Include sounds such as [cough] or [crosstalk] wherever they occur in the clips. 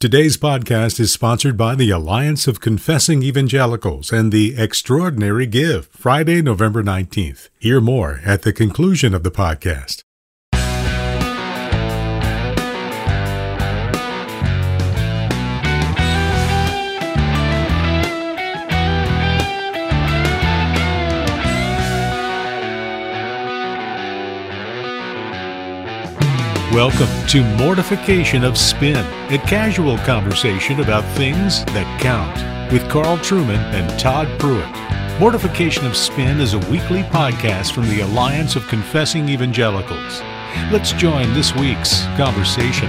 Today's podcast is sponsored by the Alliance of Confessing Evangelicals and the Extraordinary Give, Friday, November 19th. Hear more at the conclusion of the podcast. Welcome to Mortification of Spin, a casual conversation about things that count, with Carl Trueman and Todd Pruitt. Mortification of Spin is a weekly podcast from the Alliance of Confessing Evangelicals. Let's join this week's conversation.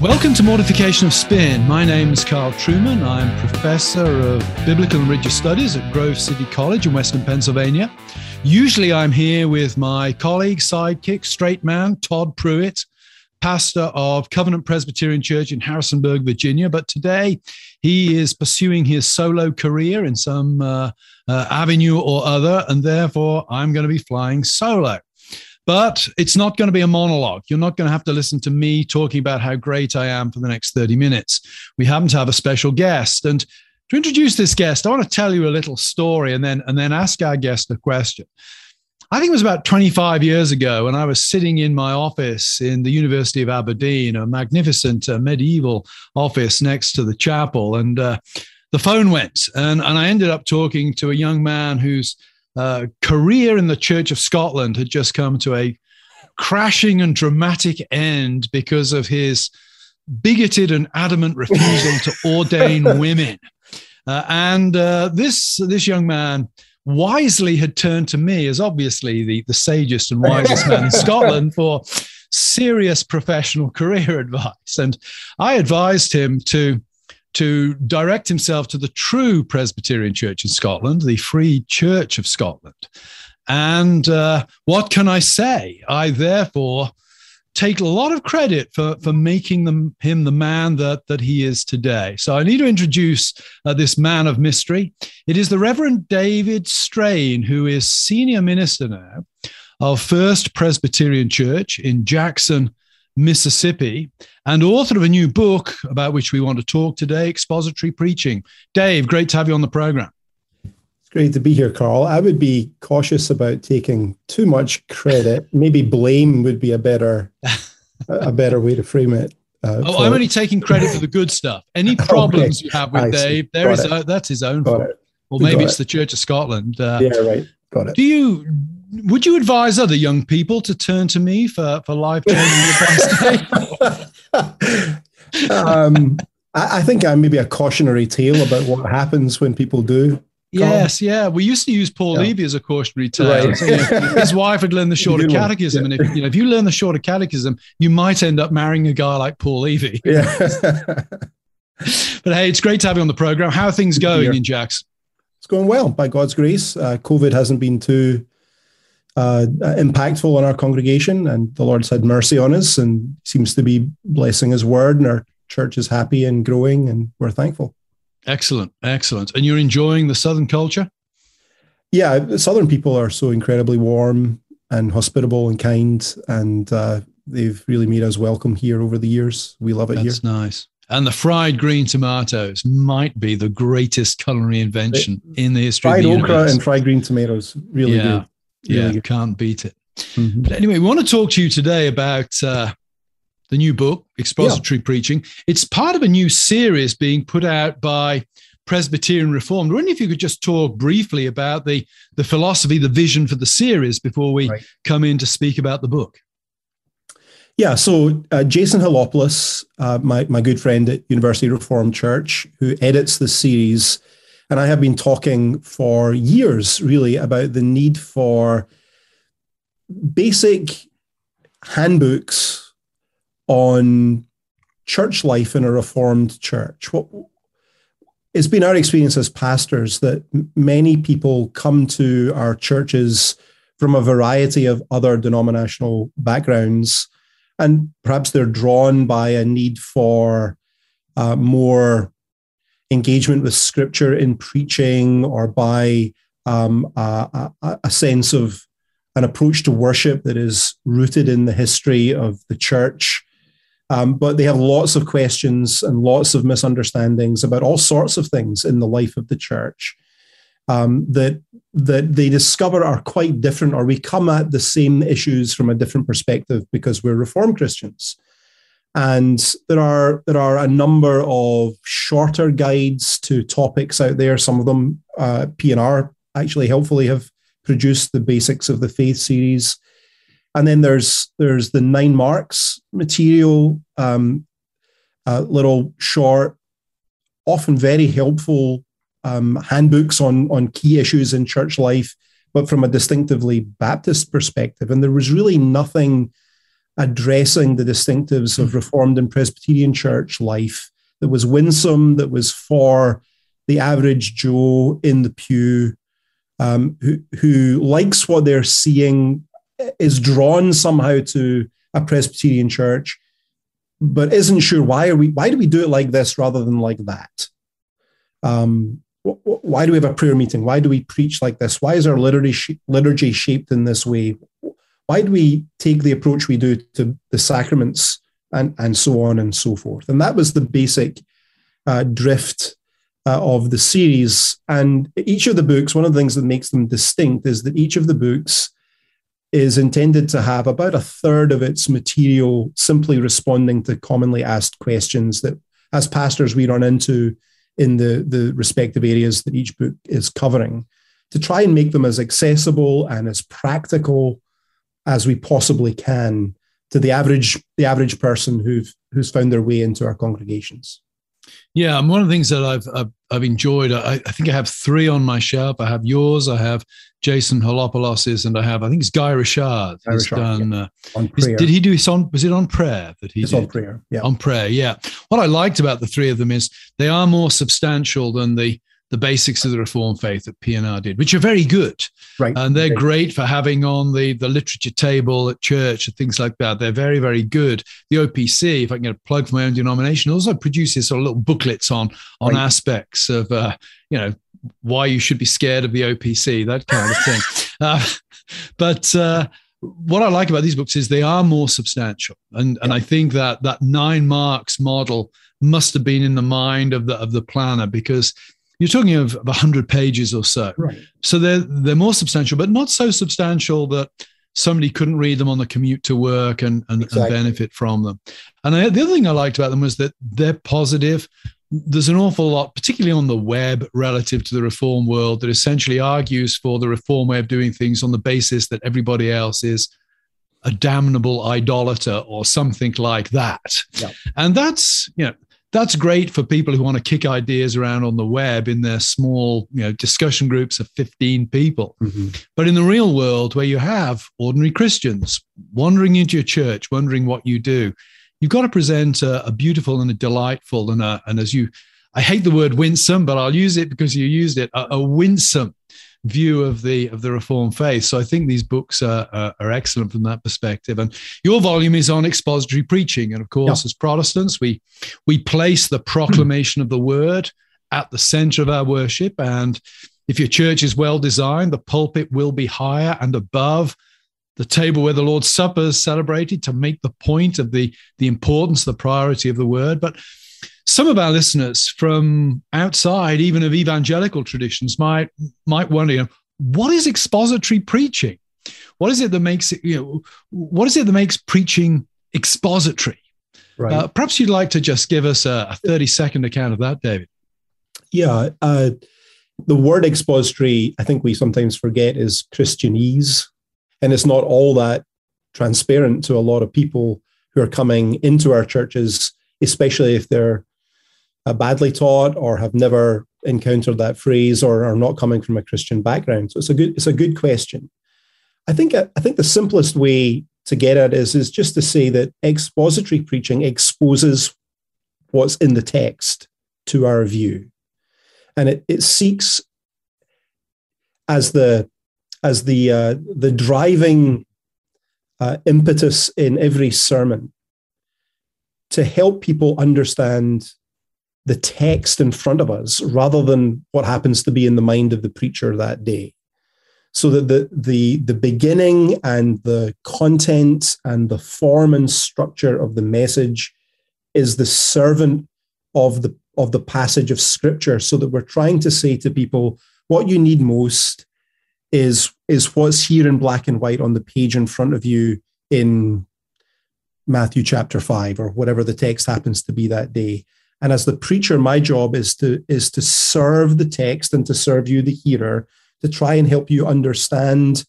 Welcome to Mortification of Spin. My name is Carl Trueman. I'm professor of biblical and religious studies at Grove City College in Western Pennsylvania. Usually I'm here with my colleague, sidekick, straight man, Todd Pruitt, pastor of Covenant Presbyterian Church in Harrisonburg, Virginia. But today he is pursuing his solo career in some uh, uh, avenue or other, and therefore I'm going to be flying solo. But it's not going to be a monologue. You're not going to have to listen to me talking about how great I am for the next 30 minutes. We happen to have a special guest. And to introduce this guest, I want to tell you a little story and then, and then ask our guest a question. I think it was about 25 years ago when I was sitting in my office in the University of Aberdeen, a magnificent uh, medieval office next to the chapel. And uh, the phone went, and, and I ended up talking to a young man who's uh, career in the Church of Scotland had just come to a crashing and dramatic end because of his bigoted and adamant refusal to [laughs] ordain women. Uh, and uh, this this young man wisely had turned to me as obviously the, the sagest and wisest man in Scotland for serious professional career [laughs] advice. And I advised him to to direct himself to the true Presbyterian Church in Scotland, the Free Church of Scotland. And uh, what can I say? I therefore take a lot of credit for, for making them, him the man that, that he is today. So I need to introduce uh, this man of mystery. It is the Reverend David Strain, who is senior minister now of First Presbyterian Church in Jackson, Mississippi, and author of a new book about which we want to talk today expository preaching. Dave, great to have you on the program. It's great to be here, Carl. I would be cautious about taking too much credit. Maybe blame would be a better a better way to frame it. Uh, oh, I'm only taking credit for the good stuff. Any [laughs] problems okay. you have with I Dave, there is a, that's his own Got fault. It. Well, maybe it's it. the Church of Scotland. Uh, yeah, right. Got it. Do you would you advise other young people to turn to me for, for life changing advice? [laughs] [laughs] um, I, I, think I'm maybe a cautionary tale about what happens when people do. Yes, yeah. We used to use Paul yeah. Levy as a cautionary tale. Right. So, you know, his wife had learned the [laughs] shorter catechism, yeah. and if you know if you learn the shorter catechism, you might end up marrying a guy like Paul Levy. Yeah. but hey, it's great to have you on the program. How are things going in Jackson? It's going well, by God's grace. Uh, COVID hasn't been too uh, impactful on our congregation, and the Lord's had mercy on us and seems to be blessing His word, and our church is happy and growing, and we're thankful. Excellent, excellent. And you're enjoying the Southern culture? Yeah, Southern people are so incredibly warm and hospitable and kind, and uh, they've really made us welcome here over the years. We love it That's here. That's nice. And the fried green tomatoes might be the greatest culinary invention it, in the history fried of the okra and fried green tomatoes, really yeah. good yeah, you can't beat it. Mm-hmm. But anyway, we want to talk to you today about uh, the new book, Expository yeah. Preaching. It's part of a new series being put out by Presbyterian Reformed. I wonder if you could just talk briefly about the, the philosophy, the vision for the series before we right. come in to speak about the book. Yeah, so uh, Jason Helopoulos, uh, my, my good friend at University Reformed Church, who edits the series, and I have been talking for years, really, about the need for basic handbooks on church life in a reformed church. What, it's been our experience as pastors that many people come to our churches from a variety of other denominational backgrounds, and perhaps they're drawn by a need for uh, more engagement with scripture in preaching or by um, a, a, a sense of an approach to worship that is rooted in the history of the church. Um, but they have lots of questions and lots of misunderstandings about all sorts of things in the life of the church um, that that they discover are quite different, or we come at the same issues from a different perspective because we're Reformed Christians. And there are there are a number of shorter guides to topics out there. Some of them uh, P&R actually helpfully have produced the basics of the faith series. And then there's there's the nine marks material, um, little short, often very helpful um, handbooks on on key issues in church life, but from a distinctively Baptist perspective. And there was really nothing addressing the distinctives of Reformed and Presbyterian church life that was winsome, that was for the average Joe in the pew, um, who who likes what they're seeing, is drawn somehow to a Presbyterian church, but isn't sure why are we why do we do it like this rather than like that. Um, why do we have a prayer meeting? Why do we preach like this? Why is our liturgy, liturgy shaped in this way? Why do we take the approach we do to the sacraments and, and so on and so forth? And that was the basic uh, drift uh, of the series. And each of the books, one of the things that makes them distinct is that each of the books is intended to have about a third of its material simply responding to commonly asked questions that, as pastors, we run into in the, the respective areas that each book is covering to try and make them as accessible and as practical as we possibly can to the average the average person who've who's found their way into our congregations. Yeah, and one of the things that I've I've, I've enjoyed, I, I, think I have three on my shelf. I have yours, I have Jason Helopoulos's, and I have I think it's Guy Richard. Guy Richard done. Yeah. Uh, on prayer. did he do it on? Was it on prayer that he? It's did? on prayer. Yeah, on prayer. Yeah. What I liked about the three of them is they are more substantial than the the basics of the Reformed faith that P&R did, which are very good. Right. And they're great for having on the, the literature table at church and things like that. They're very, very good. The OPC, if I can get a plug for my own denomination, also produces sort of little booklets on, on right. aspects of, uh, you know, why you should be scared of the OPC, that kind of thing. [laughs] uh, but uh, what I like about these books is they are more substantial. And, yeah. and I think that that nine marks model must have been in the mind of the, of the planner because – you're talking of 100 pages or so. Right. So they're, they're more substantial, but not so substantial that somebody couldn't read them on the commute to work and, and, exactly. and benefit from them. And I, the other thing I liked about them was that they're positive. There's an awful lot, particularly on the web, relative to the reform world, that essentially argues for the reform way of doing things on the basis that everybody else is a damnable idolater or something like that. And that's, you know, that's great for people who want to kick ideas around on the web in their small you know discussion groups of 15 people mm-hmm. but in the real world where you have ordinary christians wandering into your church wondering what you do you've got to present a, a beautiful and a delightful and a, and as you i hate the word winsome but i'll use it because you used it a, a winsome view of the of the reformed faith. So I think these books are, are, are excellent from that perspective. And your volume is on expository preaching, and of course, yeah. as Protestants, we we place the proclamation of the word at the center of our worship. And if your church is well designed, the pulpit will be higher and above the table where the Lord's Supper is celebrated to make the point of the, the importance, the priority of the word. But some of our listeners from outside, even of evangelical traditions, might might wonder, you know, what is expository preaching? What is it that makes it, you know, what is it that makes preaching expository? Right. Uh, perhaps you'd like to just give us a, a 30 second account of that, David. Yeah. Uh, the word expository, I think we sometimes forget, is Christianese. And it's not all that transparent to a lot of people who are coming into our churches, especially if they're badly taught or have never encountered that phrase or are not coming from a Christian background. So it's a good it's a good question. I think I think the simplest way to get at is is just to say that expository preaching exposes what's in the text to our view, and it it seeks as the as the uh, the driving uh, impetus in every sermon to help people understand the text in front of us rather than what happens to be in the mind of the preacher that day. So that the the the beginning and the content and the form and structure of the message is the servant of the of the passage of scripture. So that we're trying to say to people what you need most is is what's here in black and white on the page in front of you in Matthew chapter 5 or whatever the text happens to be that day and as the preacher my job is to is to serve the text and to serve you the hearer to try and help you understand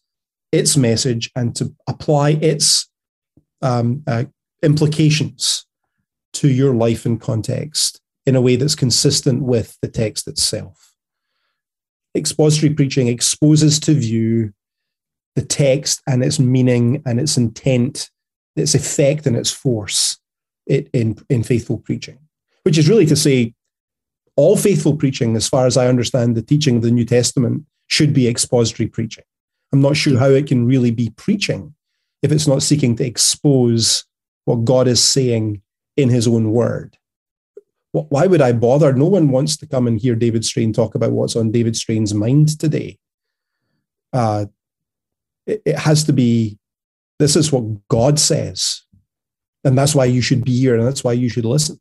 its message and to apply its um, uh, implications to your life and context in a way that's consistent with the text itself. Expository preaching exposes to view the text and its meaning and its intent, its effect and its force in, in faithful preaching, which is really to say, all faithful preaching, as far as I understand the teaching of the New Testament, should be expository preaching. I'm not sure how it can really be preaching if it's not seeking to expose what God is saying in his own word. Why would I bother? No one wants to come and hear David Strain talk about what's on David Strain's mind today. Uh, it, it has to be, this is what God says. And that's why you should be here and that's why you should listen.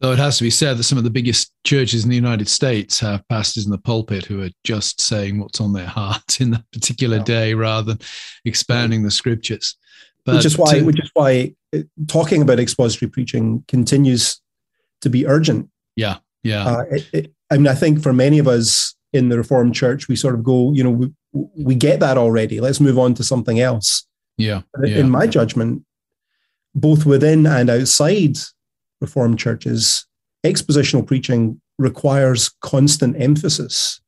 Though it has to be said that some of the biggest churches in the United States have pastors in the pulpit who are just saying what's on their [laughs] heart in that particular yeah. day rather than expounding the scriptures. But which is why, to, which is why uh, talking about expository preaching continues to be urgent. Yeah, yeah. Uh, it, it, I mean, I think for many of us in the Reformed Church, we sort of go, you know, we, we get that already. Let's move on to something else. Yeah, yeah. In my judgment, both within and outside Reformed churches, expositional preaching requires constant emphasis.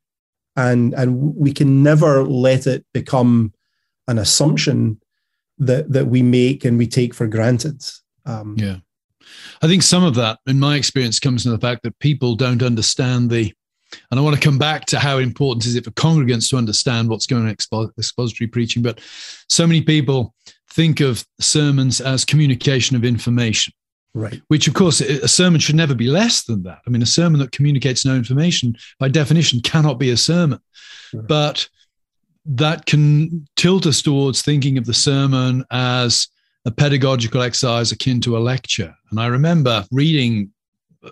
And, and we can never let it become an assumption that, that we make and we take for granted. Um, yeah. I think some of that, in my experience, comes from the fact that people don't understand the, and I want to come back to how important is it for congregants to understand what's going on in expo- expository preaching, but so many people think of sermons as communication of information. Right. Which, of course, a sermon should never be less than that. I mean, a sermon that communicates no information, by definition, cannot be a sermon. Sure. But that can tilt us towards thinking of the sermon as a pedagogical exercise akin to a lecture. And I remember reading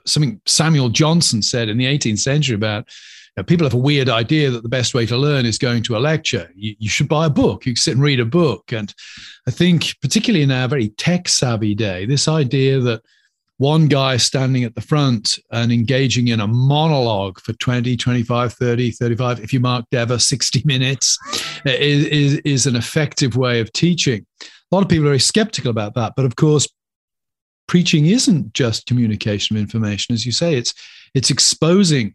something Samuel Johnson said in the 18th century about know, people have a weird idea that the best way to learn is going to a lecture. You, you, should buy a book. You can sit and read a book. And I think, particularly in our very tech savvy day, this idea that one guy standing at the front and engaging in a monologue for 20, 25, 30, 35, if you mark Dever, 60 minutes is, is, is an effective way of teaching. A lot of people are very skeptical about that. But of course, preaching isn't just communication of information. As you say, it's, it's exposing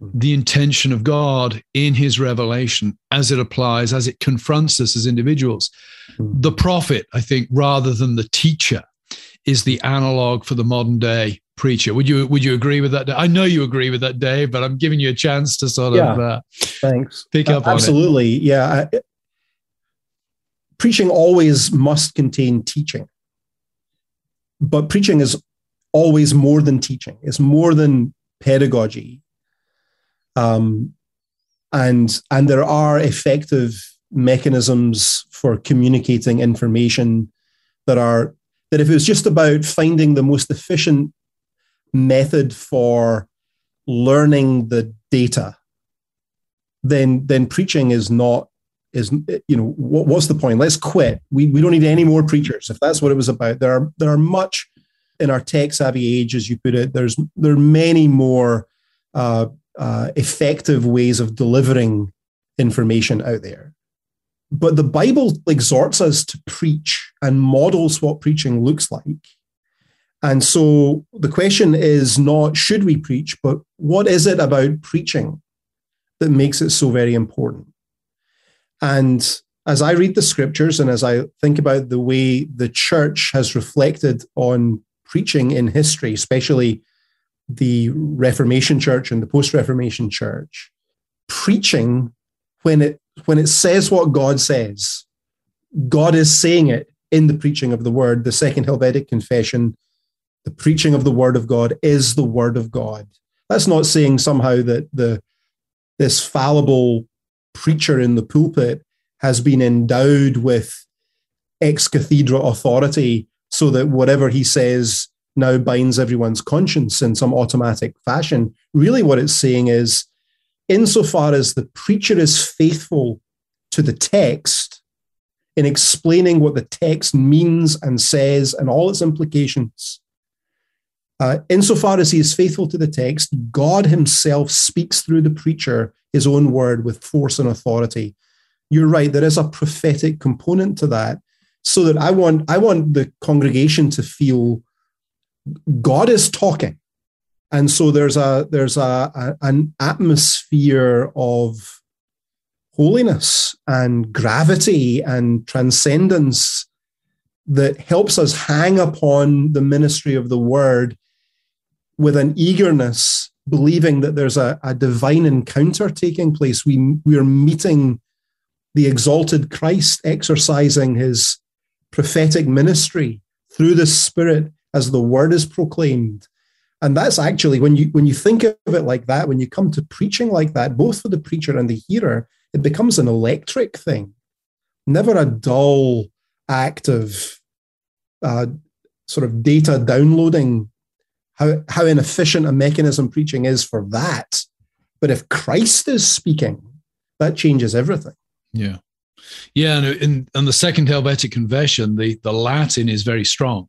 the intention of God in his revelation as it applies, as it confronts us as individuals. Hmm. The prophet, I think, rather than the teacher, is the analog for the modern day preacher. Would you would you agree with that? I know you agree with that, Dave, but I'm giving you a chance to sort yeah, of uh, thanks pick up uh, absolutely. Yeah, I, preaching always must contain teaching, but preaching is always more than teaching. It's more than pedagogy. Um, and and there are effective mechanisms for communicating information that are that if it was just about finding the most efficient method for learning the data, then then preaching is not is you know what, what's the point? Let's quit. We we don't need any more preachers if that's what it was about. There are there are much in our tech savvy age, as you put it. There's there are many more uh, uh, effective ways of delivering information out there. But the Bible exhorts us to preach and models what preaching looks like. And so the question is not should we preach, but what is it about preaching that makes it so very important? And as I read the scriptures and as I think about the way the church has reflected on preaching in history, especially the Reformation Church and the Post Reformation Church, preaching when it when it says what God says, God is saying it in the preaching of the word. The Second Helvetic Confession the preaching of the word of God is the word of God. That's not saying somehow that the this fallible preacher in the pulpit has been endowed with ex cathedra authority so that whatever he says now binds everyone's conscience in some automatic fashion. Really, what it's saying is, insofar as the preacher is faithful to the text in explaining what the text means and says and all its implications, uh, insofar as he is faithful to the text, God himself speaks through the preacher his own word with force and authority. You're right, there is a prophetic component to that. So that I want I want the congregation to feel God is talking. And so there's a there's a, a an atmosphere of holiness and gravity and transcendence that helps us hang upon the ministry of the word with an eagerness, believing that there's a, a divine encounter taking place. We, we are meeting the exalted Christ exercising his prophetic ministry through the Spirit as the word is proclaimed. And that's actually when you when you think of it like that, when you come to preaching like that, both for the preacher and the hearer, it becomes an electric thing, never a dull act of uh, sort of data downloading how, how inefficient a mechanism preaching is for that. But if Christ is speaking, that changes everything. Yeah. Yeah. And in, in the Second Helvetic Confession, the, the Latin is very strong.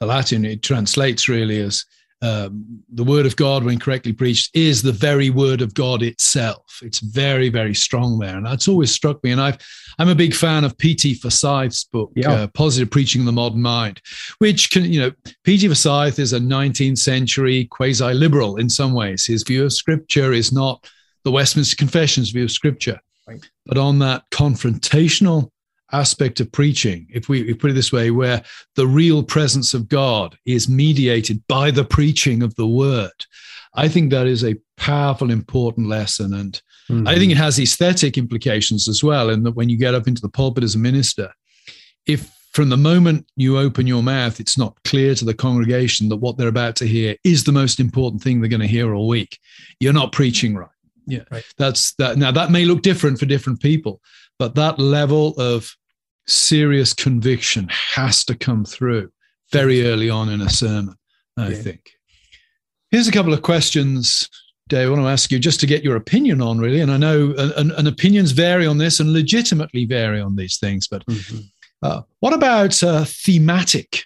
The Latin, it translates really as um, the word of God, when correctly preached, is the very word of God itself. It's very, very strong there, and that's always struck me. And I've, I'm a big fan of P.T. Forsyth's book, yeah. uh, "Positive Preaching in the Modern Mind," which can, you know, P.T. Forsyth is a 19th century quasi-liberal in some ways. His view of Scripture is not the Westminster Confession's view of Scripture, right. but on that confrontational aspect of preaching, if we, if we put it this way, where the real presence of God is mediated by the preaching of the word. I think that is a powerful, important lesson. And mm-hmm. I think it has aesthetic implications as well. In that when you get up into the pulpit as a minister, if from the moment you open your mouth, it's not clear to the congregation that what they're about to hear is the most important thing they're going to hear all week, you're not preaching right. Yeah, right. that's that. Now that may look different for different people, but that level of serious conviction has to come through very early on in a sermon, I yeah. think. Here's a couple of questions, Dave, I want to ask you just to get your opinion on, really. And I know and, and opinions vary on this and legitimately vary on these things, but mm-hmm. uh, what about uh, thematic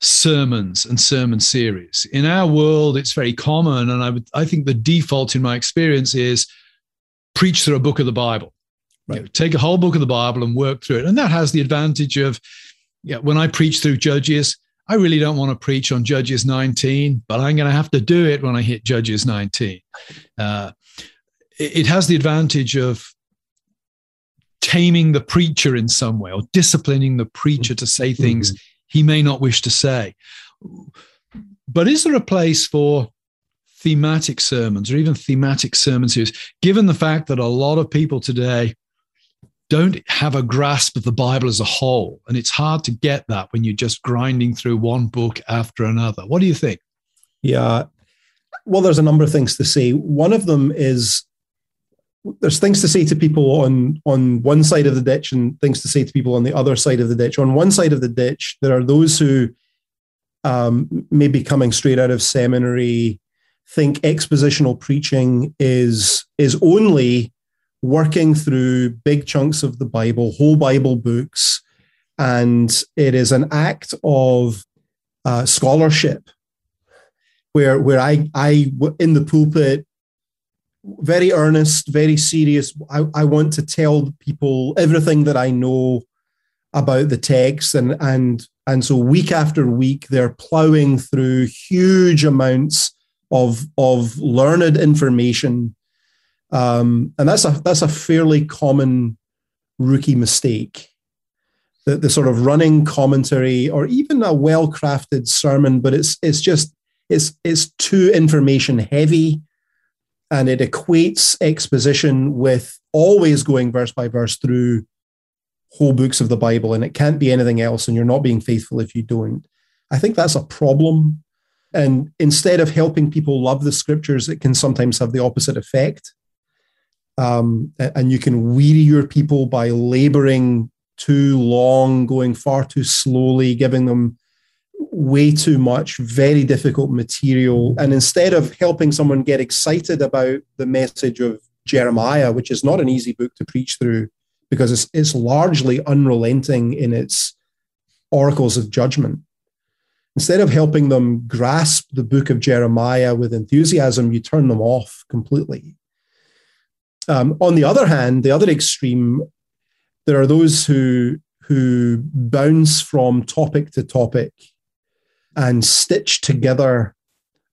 sermons and sermon series? In our world, it's very common, and I, would, I think the default in my experience is preach through a book of the Bible. Right. You know, take a whole book of the Bible and work through it. And that has the advantage of, yeah, when I preach through Judges, I really don't want to preach on Judges 19, but I'm going to have to do it when I hit Judges 19. Uh, it, it has the advantage of taming the preacher in some way or disciplining the preacher to say things mm-hmm. he may not wish to say. But is there a place for thematic sermons or even thematic sermon series, given the fact that a lot of people today don't have a grasp of the Bible as a whole. And it's hard to get that when you're just grinding through one book after another. What do you think? Yeah. Well, there's a number of things to say. One of them is there's things to say to people on on one side of the ditch and things to say to people on the other side of the ditch. On one side of the ditch, there are those who um, maybe coming straight out of seminary think expositional preaching is is only working through big chunks of the Bible, whole Bible books, and it is an act of uh, scholarship where where I I in the pulpit very earnest, very serious. I, I want to tell people everything that I know about the text, and and and so week after week they're plowing through huge amounts of of learned information um, and that's a that's a fairly common rookie mistake. The, the sort of running commentary or even a well-crafted sermon, but it's it's just it's it's too information heavy and it equates exposition with always going verse by verse through whole books of the Bible, and it can't be anything else, and you're not being faithful if you don't. I think that's a problem. And instead of helping people love the scriptures, it can sometimes have the opposite effect. Um, and you can weary your people by laboring too long, going far too slowly, giving them way too much, very difficult material. And instead of helping someone get excited about the message of Jeremiah, which is not an easy book to preach through because it's, it's largely unrelenting in its oracles of judgment. Instead of helping them grasp the book of Jeremiah with enthusiasm, you turn them off completely. Um, on the other hand, the other extreme, there are those who who bounce from topic to topic and stitch together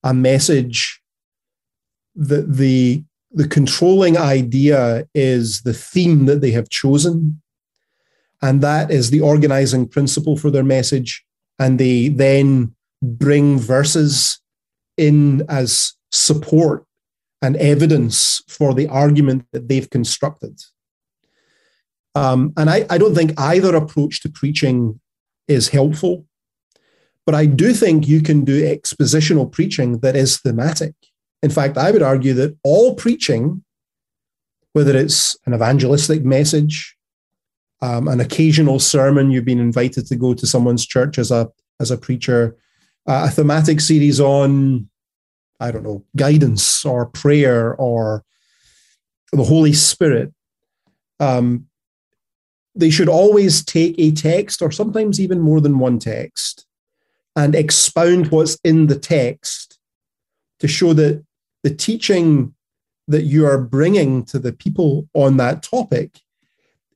a message that the the controlling idea is the theme that they have chosen. And that is the organizing principle for their message. And they then bring verses in as support and evidence for the argument that they've constructed um, and I, I don't think either approach to preaching is helpful but I do think you can do expositional preaching that is thematic. In fact, I would argue that all preaching, whether it's an evangelistic message, um, an occasional sermon, you've been invited to go to someone's church as a as a preacher, uh, a thematic series on, I don't know, guidance or prayer or the Holy Spirit. Um, they should always take a text or sometimes even more than one text and expound what's in the text to show that the teaching that you are bringing to the people on that topic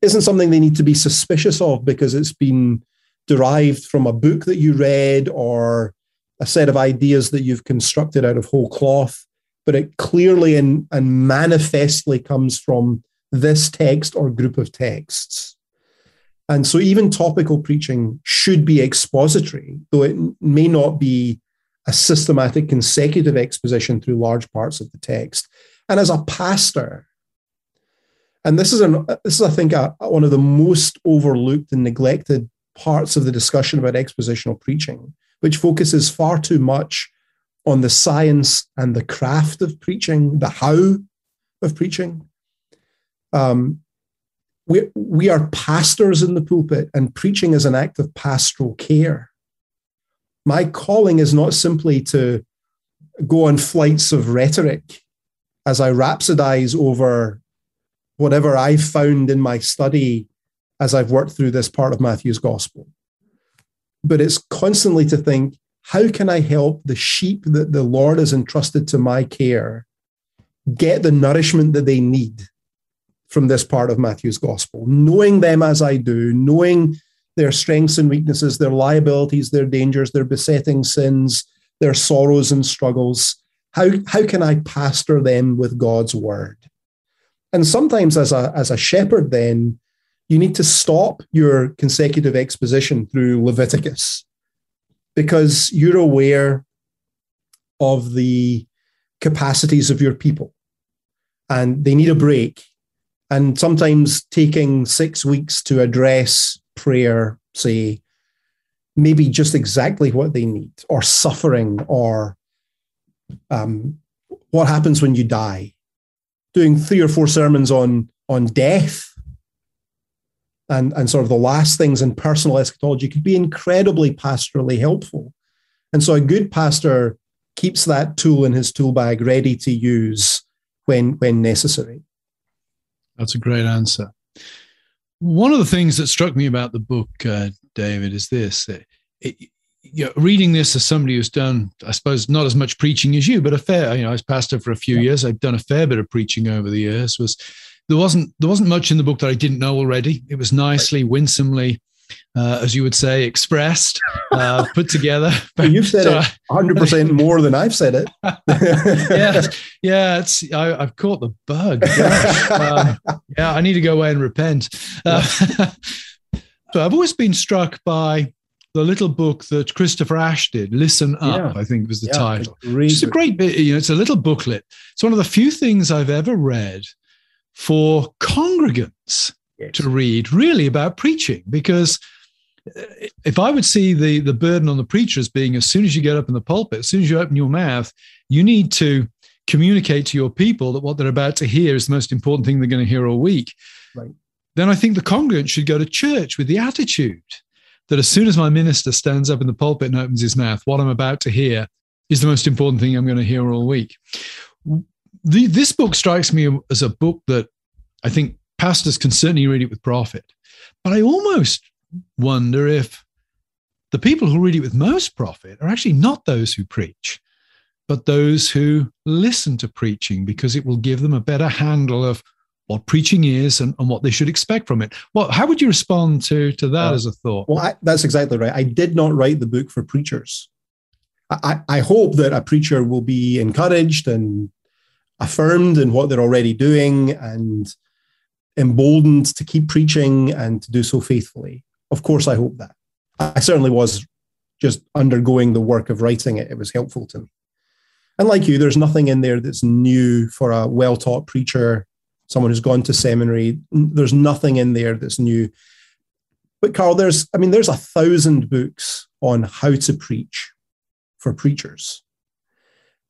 isn't something they need to be suspicious of because it's been derived from a book that you read or a set of ideas that you've constructed out of whole cloth, but it clearly and, and manifestly comes from this text or group of texts. And so even topical preaching should be expository, though it may not be a systematic consecutive exposition through large parts of the text. And as a pastor, and this is an this is I think a, one of the most overlooked and neglected parts of the discussion about expositional preaching, which focuses far too much on the science and the craft of preaching, the how of preaching. Um, we, we are pastors in the pulpit, and preaching is an act of pastoral care. My calling is not simply to go on flights of rhetoric as I rhapsodize over whatever I've found in my study as I've worked through this part of Matthew's gospel. But it's constantly to think, how can I help the sheep that the Lord has entrusted to my care get the nourishment that they need from this part of Matthew's gospel, knowing them as I do, knowing their strengths and weaknesses, their liabilities, their dangers, their besetting sins, their sorrows and struggles. How, how can I pastor them with God's word? And sometimes, as a, as a shepherd, then you need to stop your consecutive exposition through Leviticus because you're aware of the capacities of your people and they need a break and sometimes taking six weeks to address prayer, say, maybe just exactly what they need, or suffering, or um, what happens when you die. Doing three or four sermons on on death and, and sort of the last things in personal eschatology could be incredibly pastorally helpful. And so a good pastor keeps that tool in his tool bag ready to use when when necessary. That's a great answer. One of the things that struck me about the book, uh, David, is this. It, it, you know, reading this as somebody who's done, I suppose, not as much preaching as you, but a fair, you know, I was pastor for a few yeah. years. I've done a fair bit of preaching over the years. Was there wasn't there wasn't much in the book that I didn't know already. It was nicely, winsomely uh, as you would say, expressed, uh, put together. [laughs] But You've said so, it 100% more than I've said it. [laughs] yeah, yeah. It's I, have caught the bug. [laughs] Um, yeah, I need to go away and repent. Uh, so I've always been struck by the little book that Christopher Ash did, "Listen Up," yeah. I think was the yeah, title. It's a great bit. You know, it's a little booklet. It's one of the few things I've ever read for congregants yes. to read really about preaching because uh, if I would see the the burden on the preacher as being as soon as you get up in the pulpit, as soon as you open your mouth, you need to communicate to your people that what they're about to hear is the most important thing they're going to hear all week. Right. Then I think the congregant should go to church with the attitude that as soon as my minister stands up in the pulpit and opens his mouth, what I'm about to hear is the most important thing I'm going to hear all week. The, this book strikes me as a book that I think pastors can certainly read it with profit. But I almost wonder if the people who read it with most profit are actually not those who preach, but those who listen to preaching because it will give them a better handle of what preaching is and, and what they should expect from it. Well, how would you respond to, to that uh, as a thought? Well, I, that's exactly right. I did not write the book for preachers. I, I hope that a preacher will be encouraged and affirmed in what they're already doing and emboldened to keep preaching and to do so faithfully. Of course, I hope that. I certainly was just undergoing the work of writing it. It was helpful to me. And like you, there's nothing in there that's new for a well taught preacher, someone who's gone to seminary. There's nothing in there that's new. But Carl, there's, I mean, there's a thousand books on how to preach for preachers.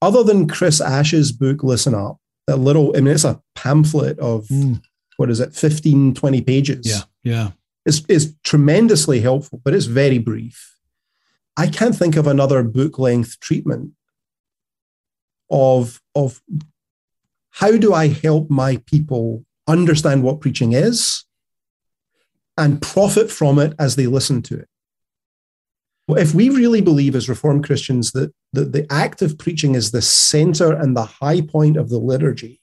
Other than Chris Ash's book, Listen Up, a little, I mean, it's a pamphlet of mm what is it, 15, 20 pages. Yeah, yeah. It's, it's tremendously helpful, but it's very brief. I can't think of another book length treatment of, of how do I help my people understand what preaching is and profit from it as they listen to it. If we really believe as Reformed Christians that, that the act of preaching is the center and the high point of the liturgy,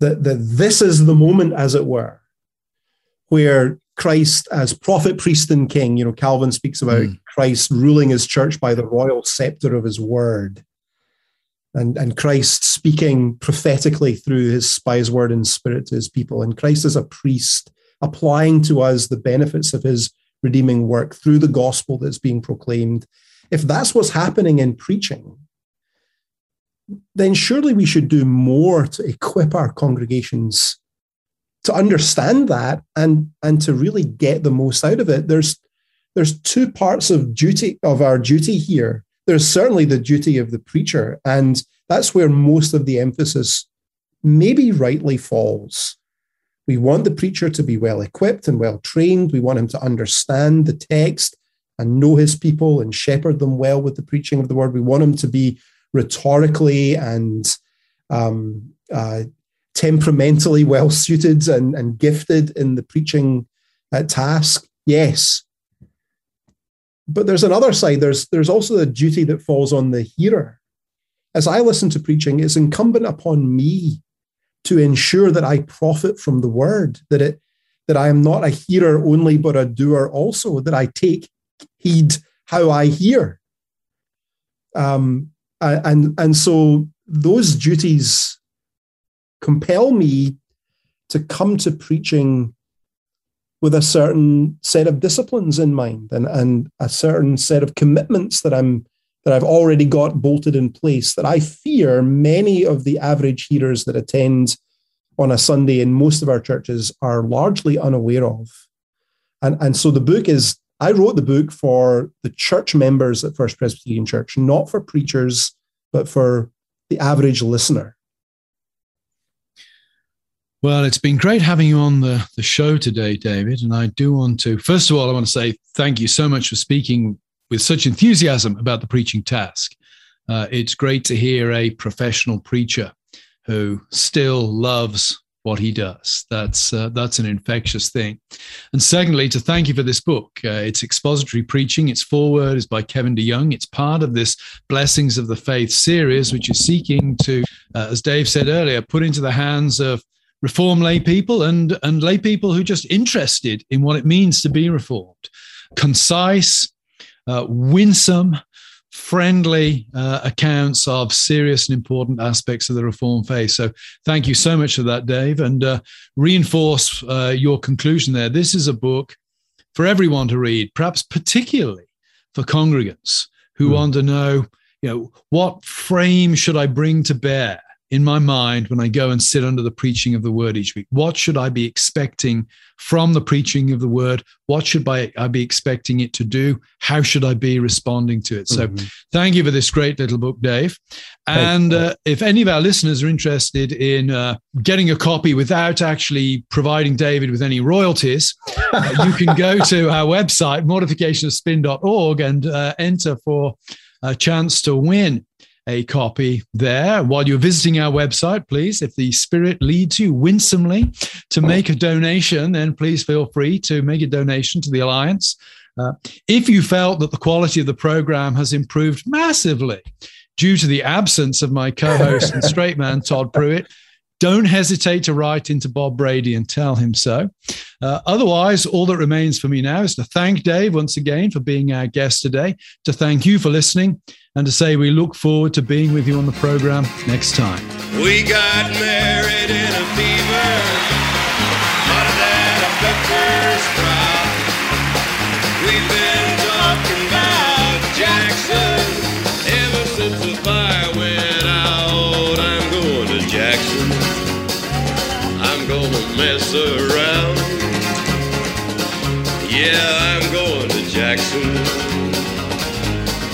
that, that this is the moment, as it were, where Christ, as prophet, priest, and king, you know, Calvin speaks about mm. Christ ruling his church by the royal scepter of his word. And, and Christ speaking prophetically through his spies word and spirit to his people. And Christ as a priest applying to us the benefits of his redeeming work through the gospel that's being proclaimed. If that's what's happening in preaching, then surely we should do more to equip our congregations to understand that and and to really get the most out of it. There's there's two parts of duty of our duty here. There's certainly the duty of the preacher and that's where most of the emphasis maybe rightly falls. We want the preacher to be well equipped and well trained. We want him to understand the text and know his people and shepherd them well with the preaching of the word we want him to be rhetorically and um, uh, temperamentally well suited and, and gifted in the preaching uh, task? Yes. But there's another side. There's there's also the duty that falls on the hearer. As I listen to preaching, it's incumbent upon me to ensure that I profit from the word, that it that I am not a hearer only, but a doer also, that I take heed how I hear. Um, and and so those duties compel me to come to preaching with a certain set of disciplines in mind and, and a certain set of commitments that I'm that I've already got bolted in place that I fear many of the average hearers that attend on a Sunday in most of our churches are largely unaware of. And, and so the book is I wrote the book for the church members at First Presbyterian Church, not for preachers, but for the average listener. Well, it's been great having you on the, the show today, David. And I do want to, first of all, I want to say thank you so much for speaking with such enthusiasm about the preaching task. Uh, it's great to hear a professional preacher who still loves what he does. That's uh, that's an infectious thing. And secondly, to thank you for this book. Uh, it's expository preaching. Its foreword is by Kevin DeYoung. It's part of this Blessings of the Faith series, which is seeking to, uh, as Dave said earlier, put into the hands of reform lay people and and lay people who are just interested in what it means to be reformed. Concise, uh, winsome, friendly uh, accounts of serious and important aspects of the reform faith. So thank you so much for that, Dave, and uh, reinforce uh, your conclusion there. This is a book for everyone to read, perhaps particularly for congregants who mm. want to know, you know, what frame should I bring to bear in my mind when I go and sit under the preaching of the word each week? What should I be expecting from the preaching of the word? What should I, I be expecting it to do? How should I be responding to it? So, mm-hmm. thank you for this great little book, Dave. And uh, if any of our listeners are interested in uh, getting a copy without actually providing David with any royalties, uh, you can go to our website, mortificationofspin.org, and uh, enter for a chance to win a copy there. While you're visiting our website, please, if the Spirit leads you winsomely to make a donation, then please feel free to make a donation to the Alliance. Uh, if you felt that the quality of the program has improved massively due to the absence of my co host and straight man, Todd Pruitt, don't hesitate to write into Bob Brady and tell him so. Uh, otherwise, all that remains for me now is to thank Dave once again for being our guest today, to thank you for listening, and to say we look forward to being with you on the program next time. We got married in a fever,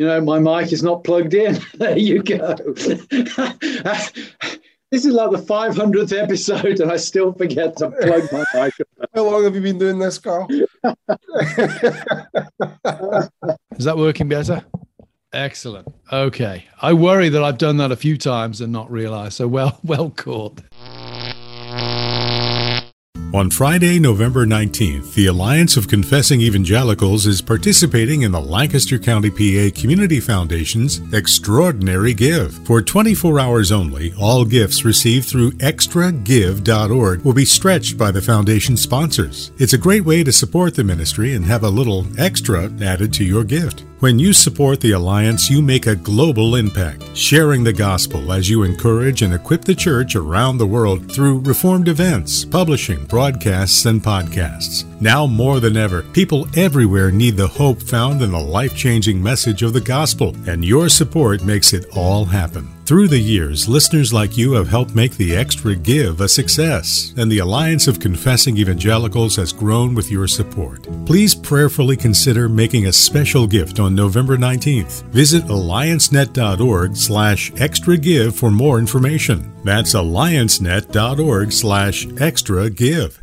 You know, my mic is not plugged in. [laughs] there you go. this is like the 500th episode, and I still forget to plug my microphone. [laughs] How long have you been doing this, Carl? [laughs] is that working better? Excellent. Okay. I worry that I've done that a few times and not realized. So well, well caught. On Friday, November 19th, the Alliance of Confessing Evangelicals is participating in the Lancaster County PA Community Foundation's Extraordinary Give. For 24 hours only, all gifts received through extragive.org will be stretched by the foundation sponsors. It's a great way to support the ministry and have a little extra added to your gift. When you support the Alliance, you make a global impact, sharing the gospel as you encourage and equip the church around the world through reformed events, publishing, broadcasts, and podcasts. Now more than ever, people everywhere need the hope found in the life changing message of the gospel, and your support makes it all happen. Through the years, listeners like you have helped make the Extra Give a success, and the Alliance of Confessing Evangelicals has grown with your support. Please prayerfully consider making a special gift on November 19th. Visit alliancenet.org slash extra give for more information. That's alliancenet.org slash extra give.